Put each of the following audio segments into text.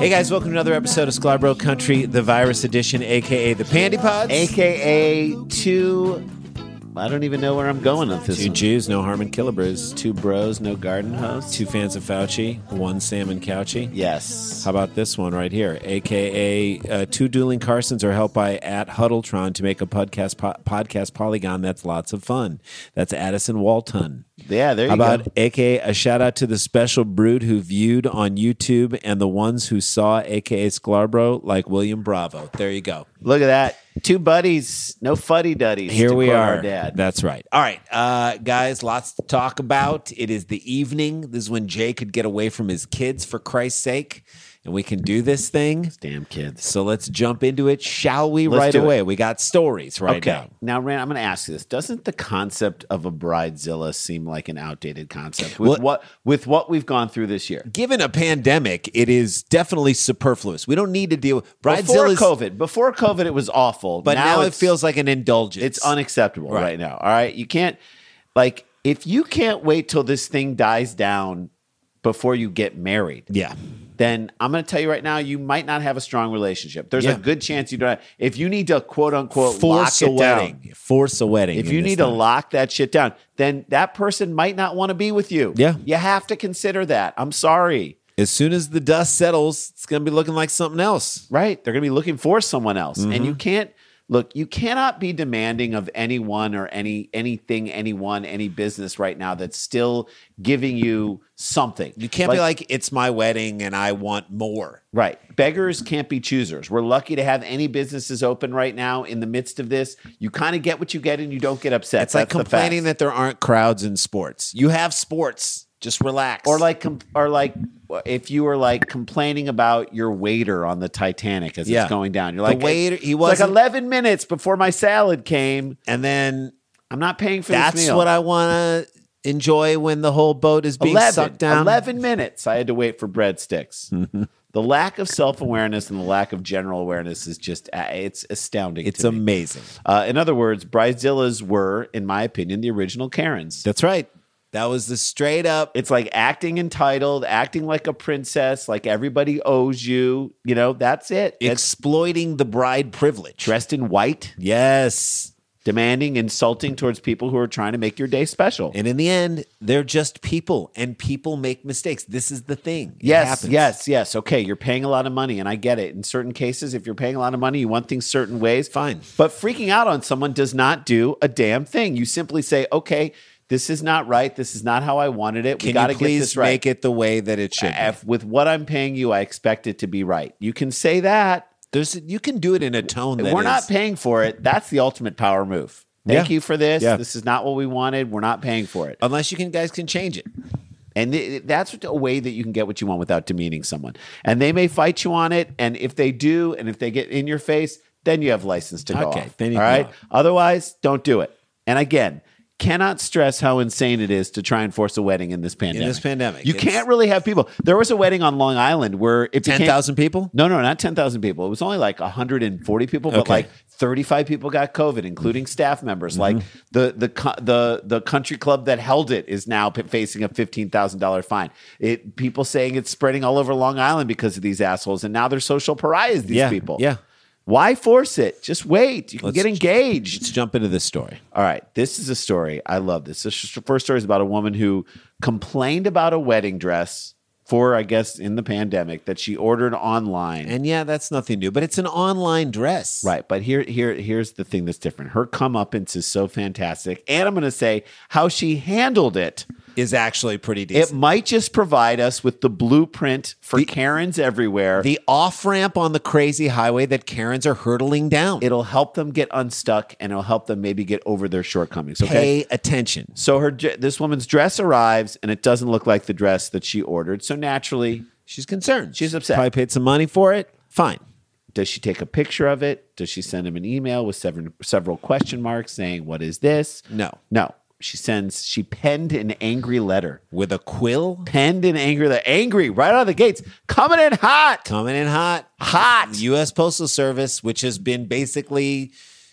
Hey guys, welcome to another episode of Sklarbro Country, the virus edition, aka the Pandy Pods. AKA two. I don't even know where I'm going with this. Two one. Jews, no harm in Killabrews. Two bros, no garden hose. Two fans of Fauci, one Salmon Couchy. Yes. How about this one right here? AKA uh, two dueling Carsons are helped by at Huddletron to make a podcast po- podcast polygon that's lots of fun. That's Addison Walton. Yeah, there you go. How about go. AKA a shout out to the special brood who viewed on YouTube and the ones who saw AKA Scarborough like William Bravo. There you go. Look at that. Two buddies, no fuddy duddies. Here to we are. Our dad. That's right. All right, uh, guys, lots to talk about. It is the evening. This is when Jay could get away from his kids for Christ's sake, and we can do this thing. Damn kids. So let's jump into it, shall we? Let's right do it. away. We got stories right okay. now. Now, Rand, I'm going to ask you this: Doesn't the concept of a bridezilla seem like an outdated concept with Well- what with what we've gone through this year? Given a pandemic, it is definitely superfluous. We don't need to deal with Before COVID, before COVID, it was awful, but now, it feels like an indulgence. it's unacceptable Right. right. now. All right, you can't like if you can't wait till this thing dies down before you get married. yeah. Then I'm going to tell you right now, you might not have a strong relationship. There's Yeah. a good chance you don't. If you need to quote unquote Force a wedding. down, Force a wedding. if you need to lock that shit down, then that person might not want to be with you. Yeah. you have to consider that. I'm sorry. as soon as the dust settles, it's going to be looking like something else. Right? They're going to be looking for someone else, and Mm-hmm. you can't. Look, you cannot be demanding of anyone or any anything, anyone, any business right now that's still giving you something. You can't be like, it's my wedding and I want more. Right. Beggars can't be choosers. We're lucky to have any businesses open right now in the midst of this. You kind of get what you get and you don't get upset. It's like That's the complaining facts. that there aren't crowds in sports. You have sports. Just relax. or like or like if you were like complaining about your waiter on the Titanic as Yeah. it's going down. You're The like waiter- he was like 11 minutes before my salad came. and then I'm not paying for that's this meal. what I want to enjoy when the whole boat is being 11, sucked down. 11 minutes I had to wait for breadsticks. The lack of self awareness and the lack of general awareness is just, uh, it's astounding. It's to me. amazing. Uh, in other words, Bridezillas were, in my opinion, the original Karens. That's right. That was the straight up. It's like acting entitled, acting like a princess, like everybody owes you. You know, that's it. Exploiting the bride privilege. dressed in white, Yes. demanding, insulting towards people who are trying to make your day special. And in the end, they're just people and people make mistakes. This is the thing. It Yes, happens. yes, yes. Okay, you're paying a lot of money, and I get it. In certain cases, if you're paying a lot of money, you want things certain ways. Fine. But freaking out on someone does not do a damn thing. You simply say, okay, this is not right. This is not how I wanted it. we got to you get this right. make it the way that it should? be? If, with what I'm paying you, I expect it to be right. You can say that. There's you can do it in a tone that We're not paying for it. That's the ultimate power move. Thank Yeah. you for this. Yeah. This is not what we wanted. We're not paying for it. unless you can guys can change it. And th- that's a way that you can get what you want without demeaning someone. And they may fight you on it. And if they do, and if they get in your face, then you have license to go Okay, off. then you All can right. off. Otherwise, don't do it. And again, cannot stress how insane it is to try and force a wedding in this pandemic. In this pandemic, you can't really have people. There was a wedding on Long Island where it Ten thousand people. No, no, not ten thousand people. It was only like hundred and forty people, but Okay. like thirty-five people got COVID, including staff members. Like mm-hmm. the the the the country club that held it is now facing a fifteen thousand dollar fine. It people saying it's spreading all over Long Island because of these assholes, and now they're social pariahs. These Yeah, people. yeah. Why force it? Just wait. You can Let's- get engaged. Let's jump into this story. All right, this is a story. I love this. This is- first story is about a woman who complained about a wedding dress for, I guess, in the pandemic that she ordered online. And yeah, that's nothing new, but it's an online dress. Right, but here, here, here's the thing that's different. Her comeuppance is so fantastic, and I'm going to say how she handled it. Is actually pretty decent. It might just provide us with the blueprint for Karens everywhere. the off ramp on the crazy highway that Karens are hurtling down. it'll help them get unstuck, and it'll help them maybe get over their shortcomings. Okay. Pay attention. So her this woman's dress arrives, and it doesn't look like the dress that she ordered. So naturally, She's concerned. She's upset. Probably paid some money for it. Fine. does she take a picture of it? Does she send him an email with several several question marks saying, "What is this?" No. no. She sends. She penned an angry letter. With a quill Penned an angry letter. Angry right out of the gates. Coming in hot. coming in hot. Hot. U.S. Postal Service, which has been basically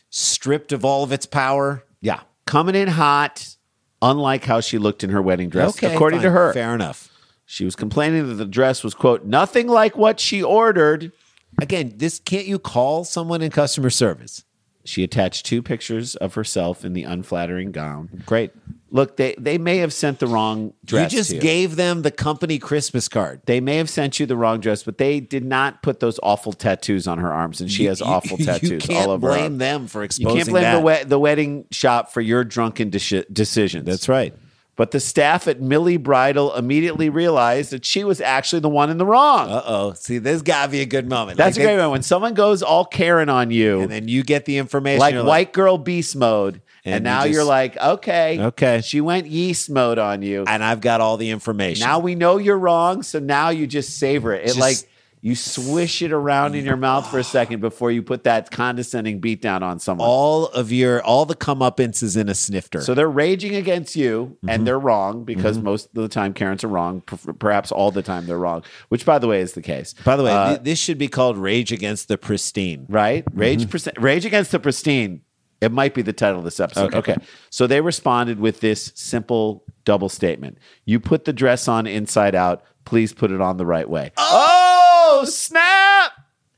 stripped of all of its power. Yeah, coming in hot. Unlike how she looked in her wedding dress, according to her. Fair enough. She was complaining that the dress was quote nothing like what she ordered. Again, this can't you call someone in customer service? She attached two pictures of herself in the unflattering gown. Great. Look, they they may have sent the wrong dress. you just to gave them the company Christmas card. They may have sent you the wrong dress, but they did not put those awful tattoos on her arms, and she has awful tattoos You can't all over. her blame arm. them for You exposing can't blame that. the we- the wedding shop for your drunken deci- decisions. That's right. But the staff at Millie Bridal immediately realized that she was actually the one in the wrong. Uh oh. See, there's got to be a good moment. That's Like a great they- one. When someone goes all Karen on you, And then you get the information. like you're white girl beast mode, and, And you now just- you're like, okay, Okay. she went yeast mode on you. and I've got all the information. Now we know you're wrong, so now you just savor it. It Just- like you swish it around in your mouth for a second before you put that condescending beat down on someone. all of your all the comeuppances in a snifter. so they're raging against you, Mm-hmm. and they're wrong because most of the time Karens are wrong. per- Perhaps all the time they're wrong, which, by the way, is the case. By the way, Uh, th- this should be called Rage Against the Pristine. right? Rage, Mm-hmm. Rage Against the Pristine. It might be the title of this episode. Okay. Okay. So they responded with this simple double statement. You put the dress on inside out. Please put it on the right way. Oh, snap!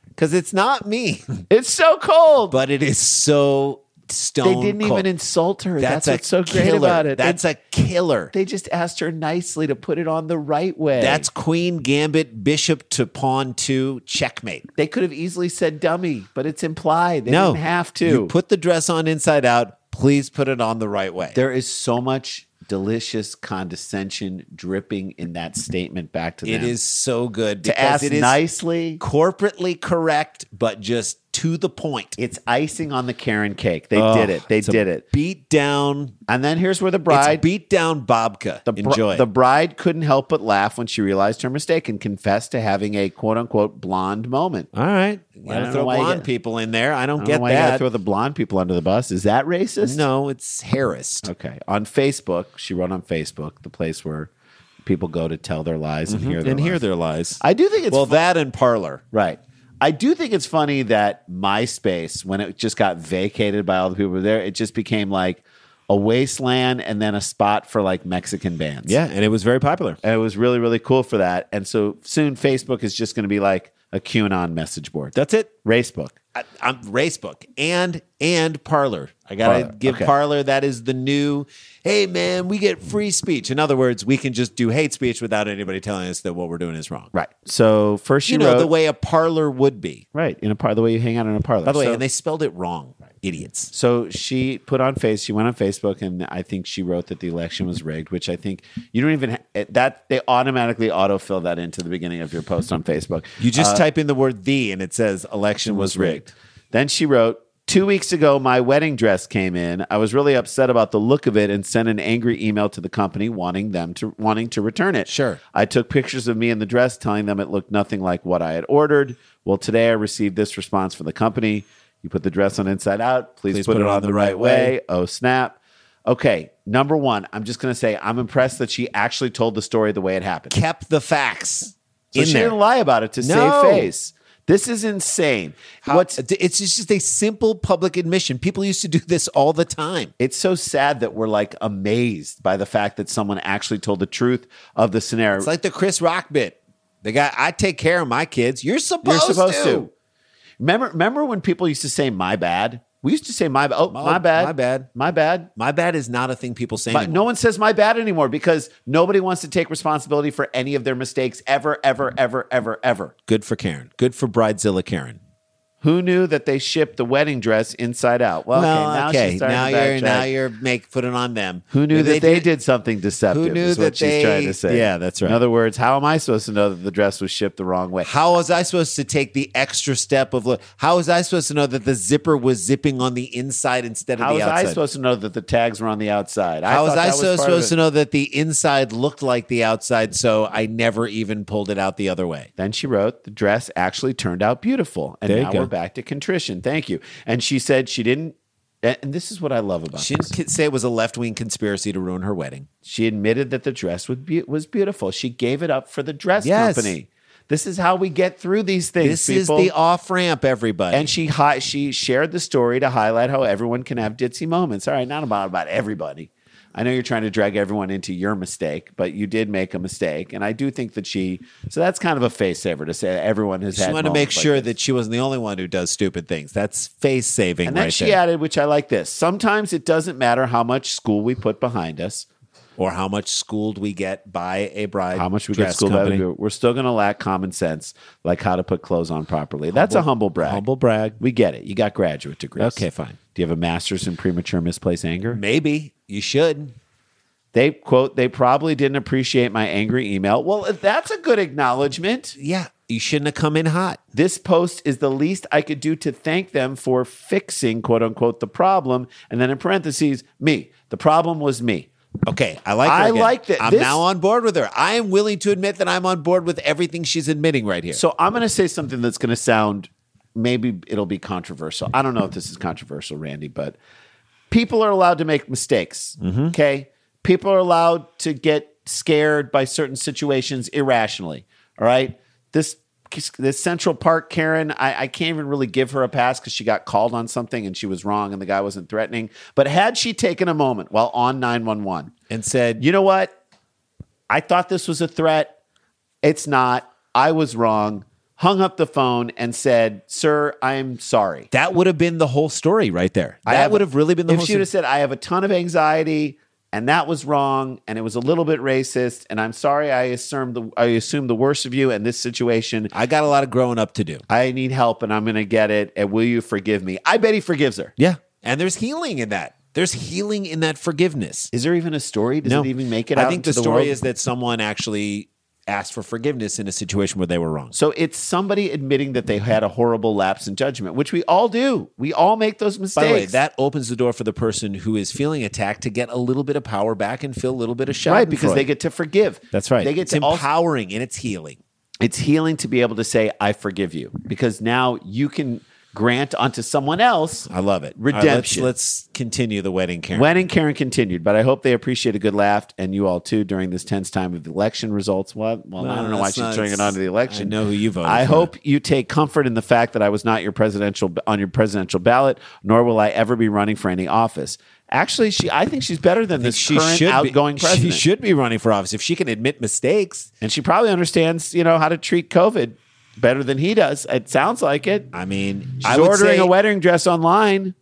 Because it's not me, It's so cold. but it is so stone. they didn't cold. even insult her. That's, a what's so great killer. about it. That's they, a killer. they just asked her nicely to put it on the right way. That's Queen Gambit, Bishop to Pawn two, checkmate. they could have easily said dummy, but it's implied. They no, didn't have to. You put the dress on inside out. Please put it on the right way. There is so much delicious condescension dripping in that statement back to them. It is so good to ask it is nicely. corporately correct, but just to the point. It's icing on the Karen cake. They Oh, did it. They did it. Beat down. And then here's where the It's bride beat down babka. the, br- Enjoy. the bride couldn't help but laugh when she realized her mistake and confessed to having a quote unquote blonde moment. All right. You I gotta don't throw blonde get- people in there. I don't, I don't get know why you that. throw the blonde people under the bus. Is that racist? no, it's harassed. Okay. On Facebook, she wrote on Facebook, the place where people go to tell their lies and mm-hmm. hear their and lies. hear their lies. I do think it's well, fu- that and Parler. right. I do think it's funny that MySpace, when it just got vacated by all the people there, it just became like a wasteland and then a spot for like Mexican bands. Yeah, and it was very popular. And it was really, really cool for that. And so soon Facebook is just going to be like a QAnon message board. That's it. Racebook. I, I'm Racebook and and Parlor. I gotta Parler, give okay. Parlor. That is the new. Hey man, we get free speech. In other words, we can just do hate speech without anybody telling us that what we're doing is wrong. Right. So first she You know wrote the way a parlor would be. right in a part the way you hang out in a parlor. By the way, So- and they spelled it wrong. Idiots. So she put on face. She went on Facebook, and I think she wrote that the election was rigged. Which I think you don't even ha- that they automatically autofill that into the beginning of your post on Facebook. You just Uh, type in the word "the" and it says election was rigged. Then she wrote, Two weeks ago, my wedding dress came in. I was really upset about the look of it and sent an angry email to the company wanting them to wanting to return it. Sure. I took pictures of me in the dress, telling them it looked nothing like what I had ordered. Well, today I received this response from the company. You put the dress on inside out. Please, put, it on, the right way. Oh, snap. Okay, number one, I'm just going to say I'm impressed that she actually told the story the way it happened. Kept the facts So in she there. didn't lie about it to No. save face. This is insane. How- What's it's just a simple public admission. People used to do this all the time. it's so sad that we're like amazed by the fact that someone actually told the truth of the scenario. It's like the Chris Rock bit. The guy, I take care of my kids. You're supposed, You're supposed to. to. Remember, remember when people used to say "my bad"? We used to say "my bad." Oh, Oh, my bad. my bad. My bad. My bad is not a thing people say But anymore. no one says "my bad" anymore because nobody wants to take responsibility for any of their mistakes ever, ever, ever, ever, ever. Good for Karen. Good for Bridezilla Karen. Who knew that they shipped the wedding dress inside out? Well, okay, now she's now you're now you're make put it on them. Who knew Maybe that they, did- did something deceptive? Who knew is what that she's they- trying to say. Yeah, that's right. In other words, how am I supposed to know that the dress was shipped the wrong way? How was I supposed to take the extra step of look? How was I supposed to know that the zipper was zipping on the inside instead of How the was outside? I supposed to know that the tags were on the outside? How was I that so supposed to know that the inside looked like the outside? So I never even pulled it out the other way. Then she wrote, "The dress actually turned out beautiful, and There you now go. we're back to contrition. Thank you." And she said she didn't. And this is what I love about She this. didn't say it was a left wing conspiracy to ruin her wedding. She admitted that the dress was, be- was beautiful. She gave it up for the dress Yes. company. This is how we get through these things. This is the off ramp, everybody. and she hi- she shared the story to highlight how everyone can have ditzy moments. All right, not about about everybody. I know you're trying to drag everyone into your mistake, but you did make a mistake, and I do think that she. So that's kind of a face saver to say everyone has had she had. wanted to make like sure this. that she wasn't the only one who does stupid things. That's face saving And then right she there. added, which I like this. Sometimes it doesn't matter how much school we put behind us, or how much schooled we get by a bride. how much we get schooled company. of it. We're still going to lack common sense, like how to put clothes on properly. That's a humble brag. Humble brag. We get it. You got graduate degrees. Okay, fine. Do you have a master's in premature misplaced anger? Maybe you should. They quote, they probably didn't appreciate my angry email. Well, that's a good acknowledgement. Yeah, you shouldn't have come in hot. This post is the least I could do to thank them for fixing, quote unquote, the problem. And then in parentheses, me. The problem was me. Okay, I like. Her I again. like that. I'm This- now on board with her. I am willing to admit that I'm on board with everything she's admitting right here. So I'm going to say something that's going to sound maybe it'll be controversial. I don't know if this is controversial, Randy, but people are allowed to make mistakes. Mm-hmm. Okay. People are allowed to get scared by certain situations irrationally. All right. This this Central Park Karen, I, I can't even really give her a pass because she got called on something and she was wrong and the guy wasn't threatening. But had she taken a moment while on 911 and said, you know what? I thought this was a threat. It's not. I was wrong. Hung up the phone and said, "Sir, I'm sorry." that would have been the whole story right there. That have- would have really been the if whole she would have said, "I have a ton of anxiety." And that was wrong, and it was a little bit racist. And I'm sorry. I assumed the I assumed the worst of you in this situation. I got a lot of growing up to do. I need help, and I'm going to get it. And will you forgive me? I bet he forgives her. Yeah, and there's healing in that. There's healing in that forgiveness. Is there even a story? Does no, it even make it? I think into the story world? is that someone actually asked for forgiveness in a situation where they were wrong. So it's somebody admitting that they mm-hmm. had a horrible lapse in judgment, which we all do. We all make those mistakes. By the way, that opens the door for the person who is feeling attacked to get a little bit of power back and feel a little bit of shame. right because they get to forgive. That's right. They get it's to also, empowering and it's healing. it's healing to be able to say I forgive you because now you can grant onto someone else. I love it. All right, let's- Redemption. let's, continue the wedding, Karen. Wedding Karen continued, but I hope they appreciate a good laugh and you all too during this tense time of election results. What? Well, No, I don't know why she's not- turning it on to the election. I know who you voted I for. hope you take comfort in the fact that I was not your presidential on your presidential ballot, nor will I ever be running for any office. Actually, she I think she's better than this current be- outgoing president. She should be running for office if she can admit mistakes. and she probably understands, you know, how to treat COVID better than he does. It sounds like it. I mean, She's I ordering a wedding dress online.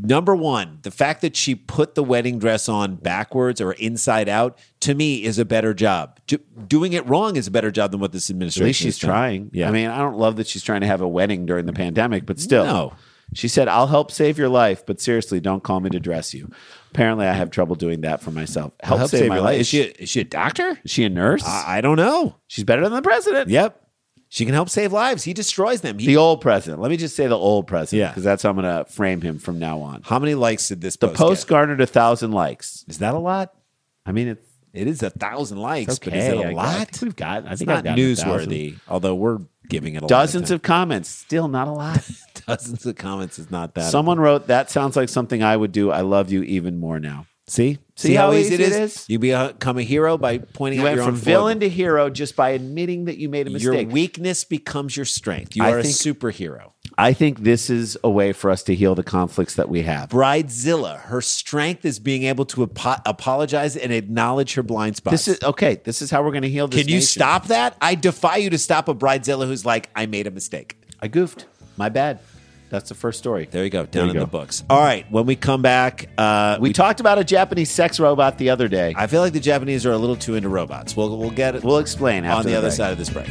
Number one, the fact that she put the wedding dress on backwards or inside out to me is a better job. Do- doing it wrong is a better job than what this administration. At least she's trying. Yeah. I mean, I don't love that she's trying to have a wedding during the pandemic, but still. No. She said, I'll help save your life, but seriously, don't call me to dress you. Apparently, I have trouble doing that for myself. Help, Help save, my life. Is she, is she a doctor? Is she a nurse? I, I don't know. She's better than the president. Yep. She can help save lives. He destroys them. He, The old president. Let me just say the old president, Yeah. because that's how I'm going to frame him from now on. how many likes did this The post, garnered a thousand likes. Is that a lot? I mean, it's It is a thousand likes, okay. but is it a I lot? think we've got. I It's think not gotten a thousand. newsworthy, although we're giving it a lot. Dozens lot of comments. Still not a lot. dozens of comments is not that. Someone wrote, "That sounds like something I would do. I love you even more now." See, See how easy it is? You become a hero by pointing You out went your from own villain to hero just by admitting that you made a mistake. Your weakness becomes your strength. You I are think- a superhero. I think this is a way for us to heal the conflicts that we have. Bridezilla, her strength is being able to apo- apologize and acknowledge her blind spots. This is okay. This is how we're going to heal this. Can you nation. stop that? I defy you to stop a Bridezilla who's like, I made a mistake. I goofed. My bad. That's the first story. There you go, down you in go. the books. All right, when we come back, uh, We talked about a Japanese sex robot the other day. I feel like the Japanese are a little too into robots. We'll we'll get it. We'll explain after on the, the other side of this break.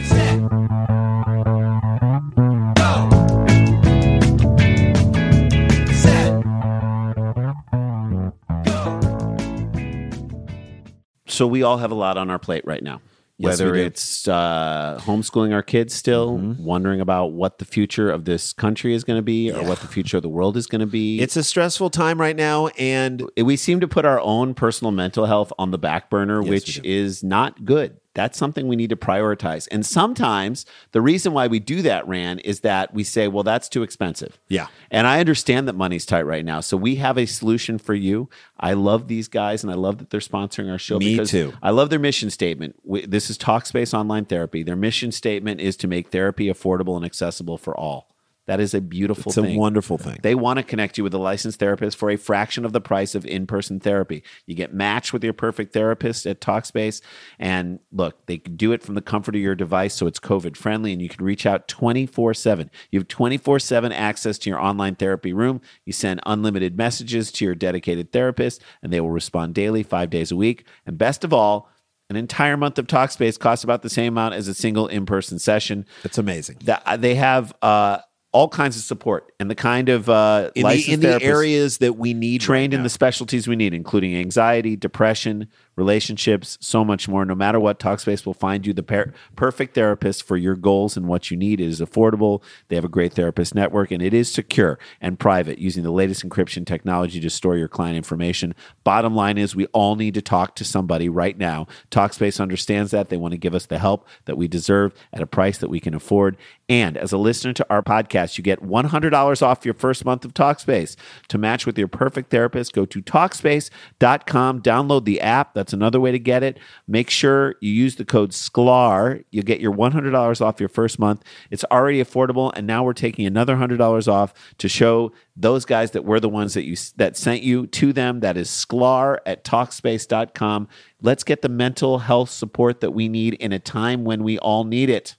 so we all have a lot on our plate right now. Yes, Whether it's uh, homeschooling our kids still, Mm-hmm. wondering about what the future of this country is going to be, or what the future of the world is going to be. It's a stressful time right now, and we seem to put our own personal mental health on the back burner, Yes, which is not good. That's something we need to prioritize. And sometimes the reason why we do that, Ran, is that we say, well, that's too expensive. Yeah. And I understand that money's tight right now. So we have a solution for you. I love these guys and I love that they're sponsoring our show. Me because too. I love their mission statement. We, this is Talkspace Online Therapy. Their mission statement is to make therapy affordable and accessible for all. That is a beautiful thing. it's a thing. wonderful thing. They want to connect you with a licensed therapist for a fraction of the price of in person therapy. You get matched with your perfect therapist at Talkspace. And look, they can do it from the comfort of your device so it's COVID friendly and you can reach out 24 7. You have 24 7 access to your online therapy room. You send unlimited messages to your dedicated therapist and they will respond daily, five days a week. And best of all, an entire month of Talkspace costs about the same amount as a single in person session. it's amazing. That they have uh, all kinds of support and the kind of uh, In the, in the areas that we need trained right in the specialties we need, including anxiety, depression, relationships, so much more. No matter what, Talkspace will find you the per- perfect therapist for your goals and what you need. It is affordable. They have a great therapist network, and it is secure and private using the latest encryption technology to store your client information. Bottom line is, we all need to talk to somebody right now. Talkspace understands that. They want to give us the help that we deserve at a price that we can afford. And as a listener to our podcast, you get $100 off your first month of Talkspace. To match with your perfect therapist, go to Talkspace.com, download the app. That's another way to get it. Make sure you use the code SKLAR. You'll get your $100 off your first month. It's already affordable, and now we're taking another $100 off to show those guys that we're the ones that you that sent you to them. That is SKLAR at Talkspace.com. Let's get the mental health support that we need in a time when we all need it.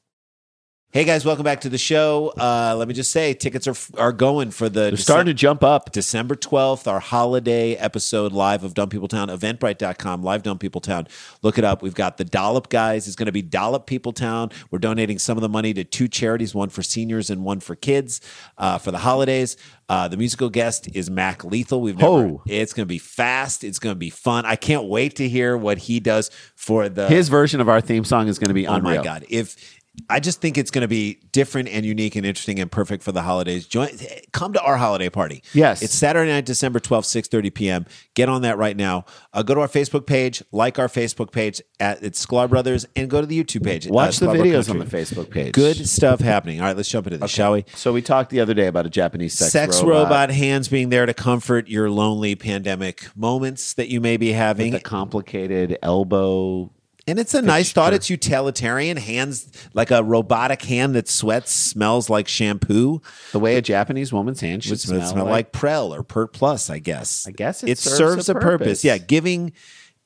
Hey guys, welcome back to the show. Uh, let me just say, tickets are are going for the They're starting to jump up. December 12th, our holiday episode live of Dumb People Town, eventbrite.com, live Dumb People Town. Look it up. We've got the Dollop guys. It's going to be Dollop People Town. We're donating some of the money to two charities, one for seniors and one for kids uh, for the holidays. Uh, the musical guest is Mac Lethal. We've never, Oh. it's going to be fast. It's going to be fun. I can't wait to hear what he does for the His version of our theme song is going to be Oh unreal. my god! If I just think it's going to be different and unique and interesting and perfect for the holidays. Join, come to our holiday party. Yes. it's Saturday night, December twelfth, six thirty p.m. Get on that right now. Uh, go to our Facebook page, like our Facebook page at it's Sklar Brothers, and go to the YouTube page. Watch uh, the videos Country. on the Facebook page. Good stuff happening. All right, let's jump into this, shall we? So we talked the other day about a Japanese sex, Sex robot. hands being there to comfort your lonely pandemic moments that you may be having. A complicated elbow. And it's a nice thought. It's utilitarian. Hands like a robotic hand that sweats, smells like shampoo. The way a Japanese woman's hand should smell, smell, like Prell or Pert Plus, I guess. I guess it it serves serves, a purpose. purpose. Yeah, giving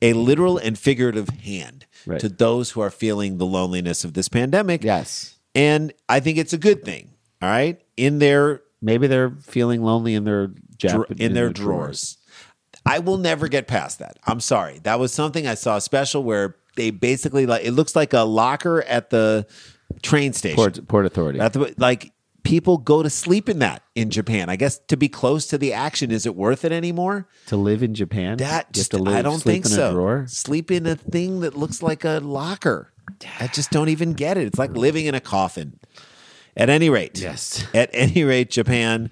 a literal and figurative hand Right. to those who are feeling the loneliness of this pandemic. Yes. And I think it's a good thing. All right. In their Maybe they're feeling lonely in their Jap- in their drawers. I will never get past that. I'm sorry. That was something I saw special where they basically like it looks like a locker at the train station. Port, Port Authority. At the- like people go to sleep in that in Japan. I guess to be close to the action, is it worth it anymore? to live in Japan, That just to live, I don't think in so. Sleep in a thing that looks like a locker. I just don't even get it. It's like living in a coffin. At any rate, Yes. At any rate, Japan,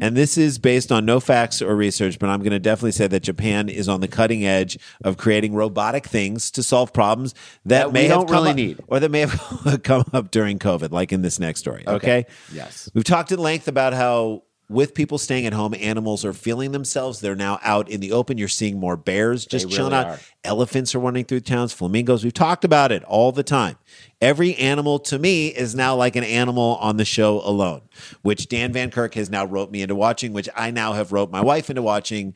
and this is based on no facts or research, but I'm going to definitely say that Japan is on the cutting edge of creating robotic things to solve problems that, That may have come really up- need. or that may have come up during COVID, like in this next story. Okay. Yes. We've talked at length about how with people staying at home, animals are feeling themselves. They're now out in the open. You're seeing more bears just They chilling out. are. Elephants are running through towns, flamingos. We've talked about it all the time. Every animal to me is now like an animal on the show alone, which Dan Van Kirk has now roped me into watching, which I now have roped my wife into watching,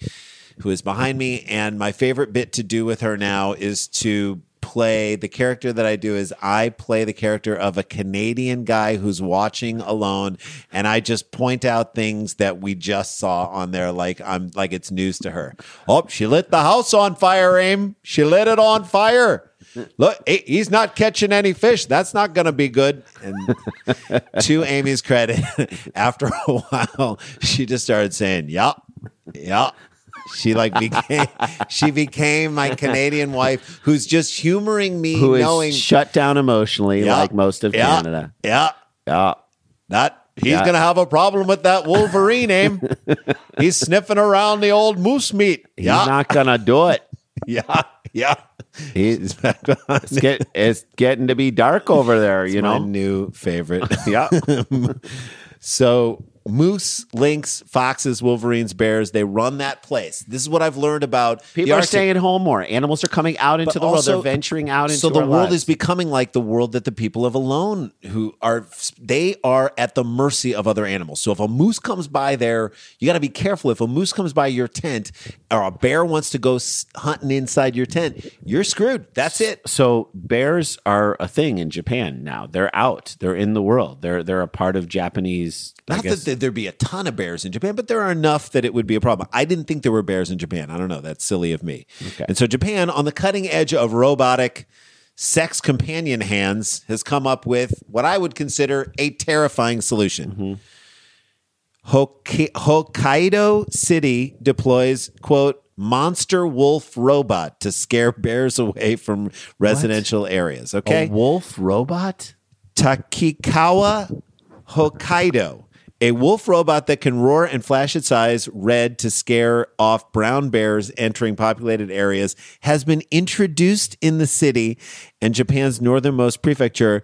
who is behind me. And my favorite bit to do with her now is to play the character that I do is I play the character of a Canadian guy who's watching alone and I just point out things that we just saw on there like I'm like it's news to her. Oh, she lit the house on fire, Aim. She lit it on fire. Look, he's not catching any fish. That's not going to be good. And to Amy's credit, after a while, she just started saying, "Yeah, yeah." She like became she became my Canadian wife, who's just humoring me, Who is knowing shut down emotionally, Yeah, like most of yeah, Canada. Yeah, Yeah. that he's Yeah. gonna have a problem with that Wolverine aim. he's sniffing around the old moose meat. He's not gonna do it. yeah, yeah. He's it's, get, it's getting to be dark over there, you my know. new favorite. Yeah. So moose, lynx, foxes, wolverines, bears, they run that place. This is what I've learned about People are staying at home more. Animals are coming out into But the world. They're venturing out into the world. so the world lives. is becoming like the world that the people of alone who are they are at the mercy of other animals so if a moose comes by there you got to be careful if a moose comes by your tent or a bear wants to go hunting inside your tent you're screwed that's it so bears are a thing in Japan now. They're out. They're in the world. They're they're a part of Japanese. Not guess- that there- there'd be a ton of bears in Japan, but there are enough that it would be a problem. I didn't think there were bears in Japan. I don't know. That's silly of me. Okay. And so Japan, on the cutting edge of robotic sex companion hands, has come up with what I would consider a terrifying solution. Mm-hmm. Hokki- Hokkaido City deploys, quote, monster wolf robot to scare bears away from residential areas. Okay. a wolf robot. Takikawa Hokkaido, a wolf robot that can roar and flash its eyes red to scare off brown bears entering populated areas, has been introduced in the city and Japan's northernmost prefecture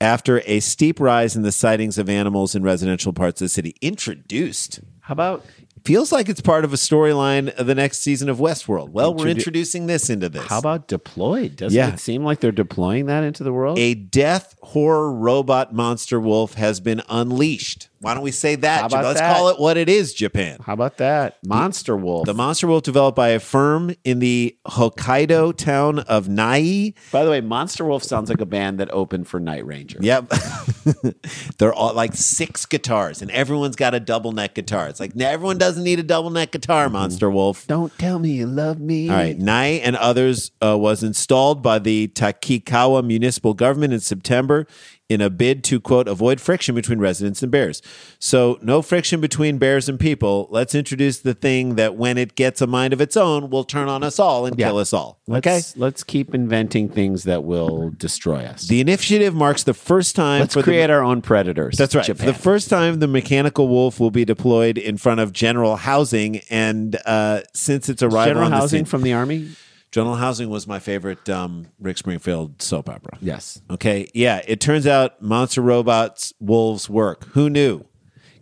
after a steep rise in the sightings of animals in residential parts of the city. Introduced. How about Feels like it's part of a storyline of the next season of Westworld. Well, we're introducing this into this. how about deployed? Doesn't Yeah. it seem like they're deploying that into the world? a death horror robot monster wolf has been unleashed. Why don't we say that? Let's that? call it what it is, Japan. How about that monster wolf? The monster wolf developed by a firm in the Hokkaido town of Nai. By the way, Monster Wolf sounds like a band that opened for Night Ranger. Yep. They're all like six guitars, and everyone's got a double neck guitar. It's like everyone doesn't need a double neck guitar, Monster Wolf. Don't tell me you love me. All right, Nai and others uh, was installed by the Takikawa municipal government in September in a bid to quote avoid friction between residents and bears. So no friction between bears and people. Let's introduce the thing that when it gets a mind of its own will turn on us all and Yeah. kill us all. Let's, Okay. let's keep inventing things that will destroy us. The initiative marks the first time let's for create the, our own predators. That's right. Japan. For the first time, the mechanical wolf will be deployed in front of general housing, and uh, since its arrival General on the housing scene- from the army. General Housing was my favorite um, Rick Springfield soap opera. Yes. Okay. Yeah. It turns out monster robots wolves work. Who knew?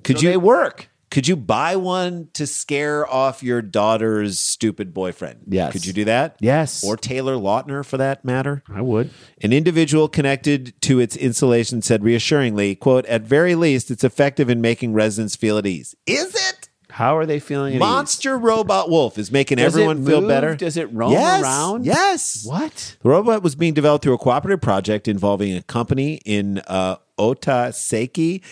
Could So you work? Could you buy one to scare off your daughter's stupid boyfriend? Yes. Could you do that? Yes. Or Taylor Lautner, for that matter. I would. An individual connected to its installation said reassuringly, "quote At very least, it's effective in making residents feel at ease." Is it? How are they feeling? at ease? Monster Robot Wolf is making Does everyone feel better. Does it roam yes. around? Yes. What? The robot was being developed through a cooperative project involving a company in uh, Ota Seiki,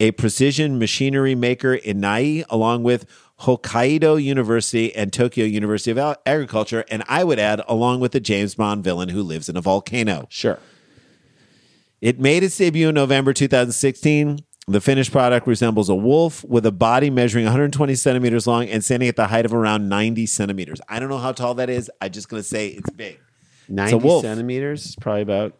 a precision machinery maker in Nai, along with Hokkaido University and Tokyo University of Agriculture, and I would add, along with the James Bond villain who lives in a volcano. Sure. It made its debut in November 2016. The finished product resembles a wolf with a body measuring 120 centimeters long and standing at the height of around 90 centimeters. I don't know how tall that is. I'm just going to say it's big. Ninety wolf. centimeters is probably about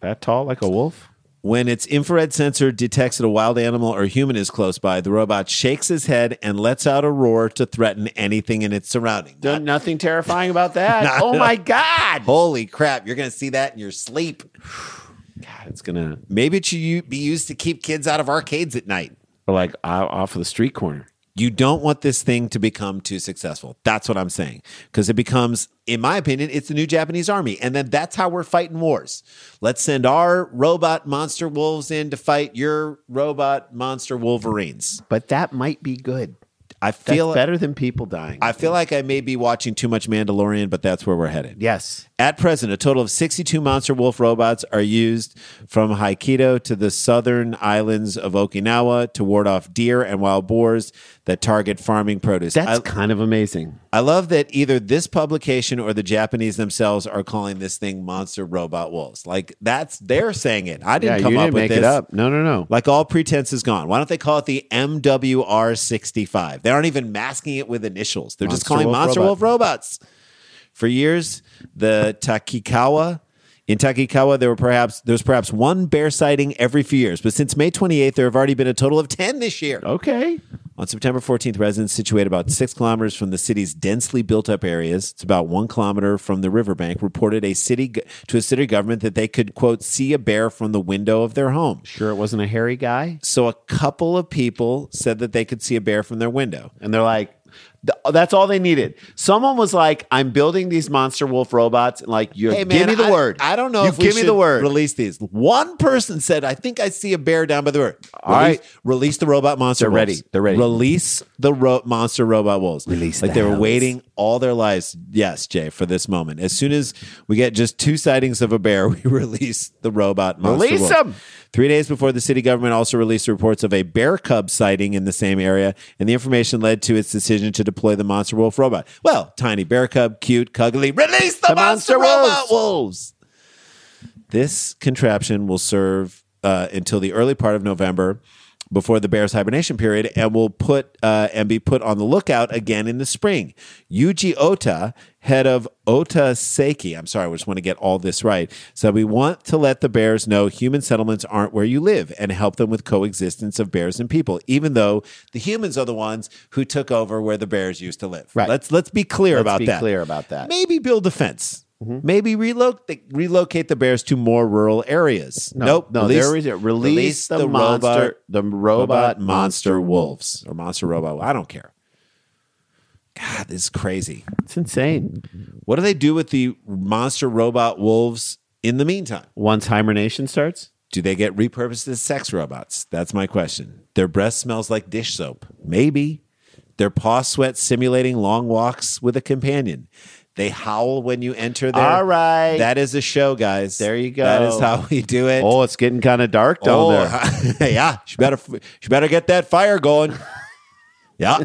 that tall, like a wolf. When its infrared sensor detects that a wild animal or human is close by, the robot shakes his head and lets out a roar to threaten anything in its surroundings. There's nothing terrifying about that. oh my god! Holy crap, you're going to see that in your sleep. God, it's gonna Maybe it should be used to keep kids out of arcades at night. or like off of the street corner. You don't want this thing to become too successful. That's what I'm saying. Because it becomes, in my opinion, it's the new Japanese army. And then that's how we're fighting wars. Let's send our robot monster wolves in to fight your robot monster wolverines. But that might be good. I That's feel better than people dying. I feel like I may be watching too much Mandalorian, but that's where we're headed. yes. At present, a total of 62 monster wolf robots are used from Hokkaido to the southern islands of Okinawa to ward off deer and wild boars that target farming produce. That's I, kind of amazing. I love that either this publication or the Japanese themselves are calling this thing monster robot wolves. Like that's they're saying it. I didn't yeah, come you up didn't with make this. it up. No, no, no. Like all pretense is gone. Why don't they call it the MWR65? They aren't even masking it with initials. They're just calling Wolf Monster Robot. Wolf robots. For years, the Takikawa in Takikawa, there were perhaps there was perhaps one bear sighting every few years, but since May 28th, there have already been a total of 10 this year. Okay. On September 14th, residents situated about six kilometers from the city's densely built up areas, it's about one kilometer from the riverbank, reported a city to a city government that they could, quote, see a bear from the window of their home. Sure, it wasn't a hairy guy. So a couple of people said that they could see a bear from their window. And they're like, that's all they needed. Someone was like, I'm building these monster wolf robots. And like, you Hey, give me the I- word. I don't know You if we give me should the word. Release these. One person said, "I think I see a bear down by the river." All release, right. release the robot monster. They're wolves. ready. They're ready. Release the ro- monster robot wolves. Release like the they were hounds. waiting all their lives. Yes, Jay, for this moment. As soon as we get just two sightings of a bear, we release the robot monster. Release wolves. them. Three days before the city government also released reports of a bear cub sighting in the same area, and the information led to its decision to deploy the monster wolf robot. Well, tiny bear cub, cute, cuddly, release the, The monster, monster robot wolves. wolves. This contraption will serve uh, until the early part of November before the bear's hibernation period and will put uh, and be put on the lookout again in the spring. Yuji Ota, head of Ota Seiki, I'm sorry, I just want to get all this right. So we want to let the bears know human settlements aren't where you live and help them with coexistence of bears and people, even though the humans are the ones who took over where the bears used to live. Right. Let's let's be clear Let's about be that. clear about that. Maybe build a fence. Mm-hmm. Maybe relocate relocate the bears to more rural areas. nope. No, there is it. Release, the, monster, the robot, monster wolves or monster robot. I don't care. God, this is crazy. It's insane. What do they do with the monster robot wolves in the meantime? Once hibernation starts, Do they get repurposed as sex robots? That's my question. Their breath smells like dish soap. Maybe. Their paw sweat simulating long walks with a companion. They howl when you enter there. All right. That is a show, guys. There you go. That is how we do it. oh, it's getting kind of dark down Oh, there. yeah. She better she better get that fire going. Yeah.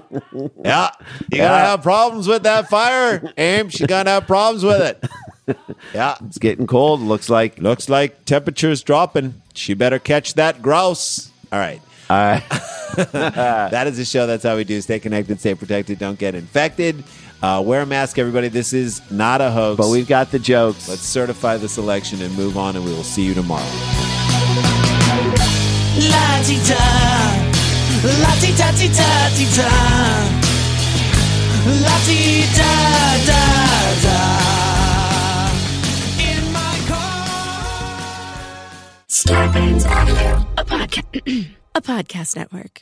Yeah. You're gonna have problems with that fire, Aim. She's gonna have problems with it. Yeah. It's getting cold. Looks like. Looks like temperature's dropping. She better catch that grouse. All right. All right. that is the show. That's how we do. Stay connected, stay protected, don't get infected. Uh, wear a mask, everybody. This is not a hoax. but we've got the jokes. Let's certify this election and move on, and we will see you tomorrow. La ti da, la ti da ti da ti da, la ti da da da. In my car. Starburns Audio, a, podca- a podcast network.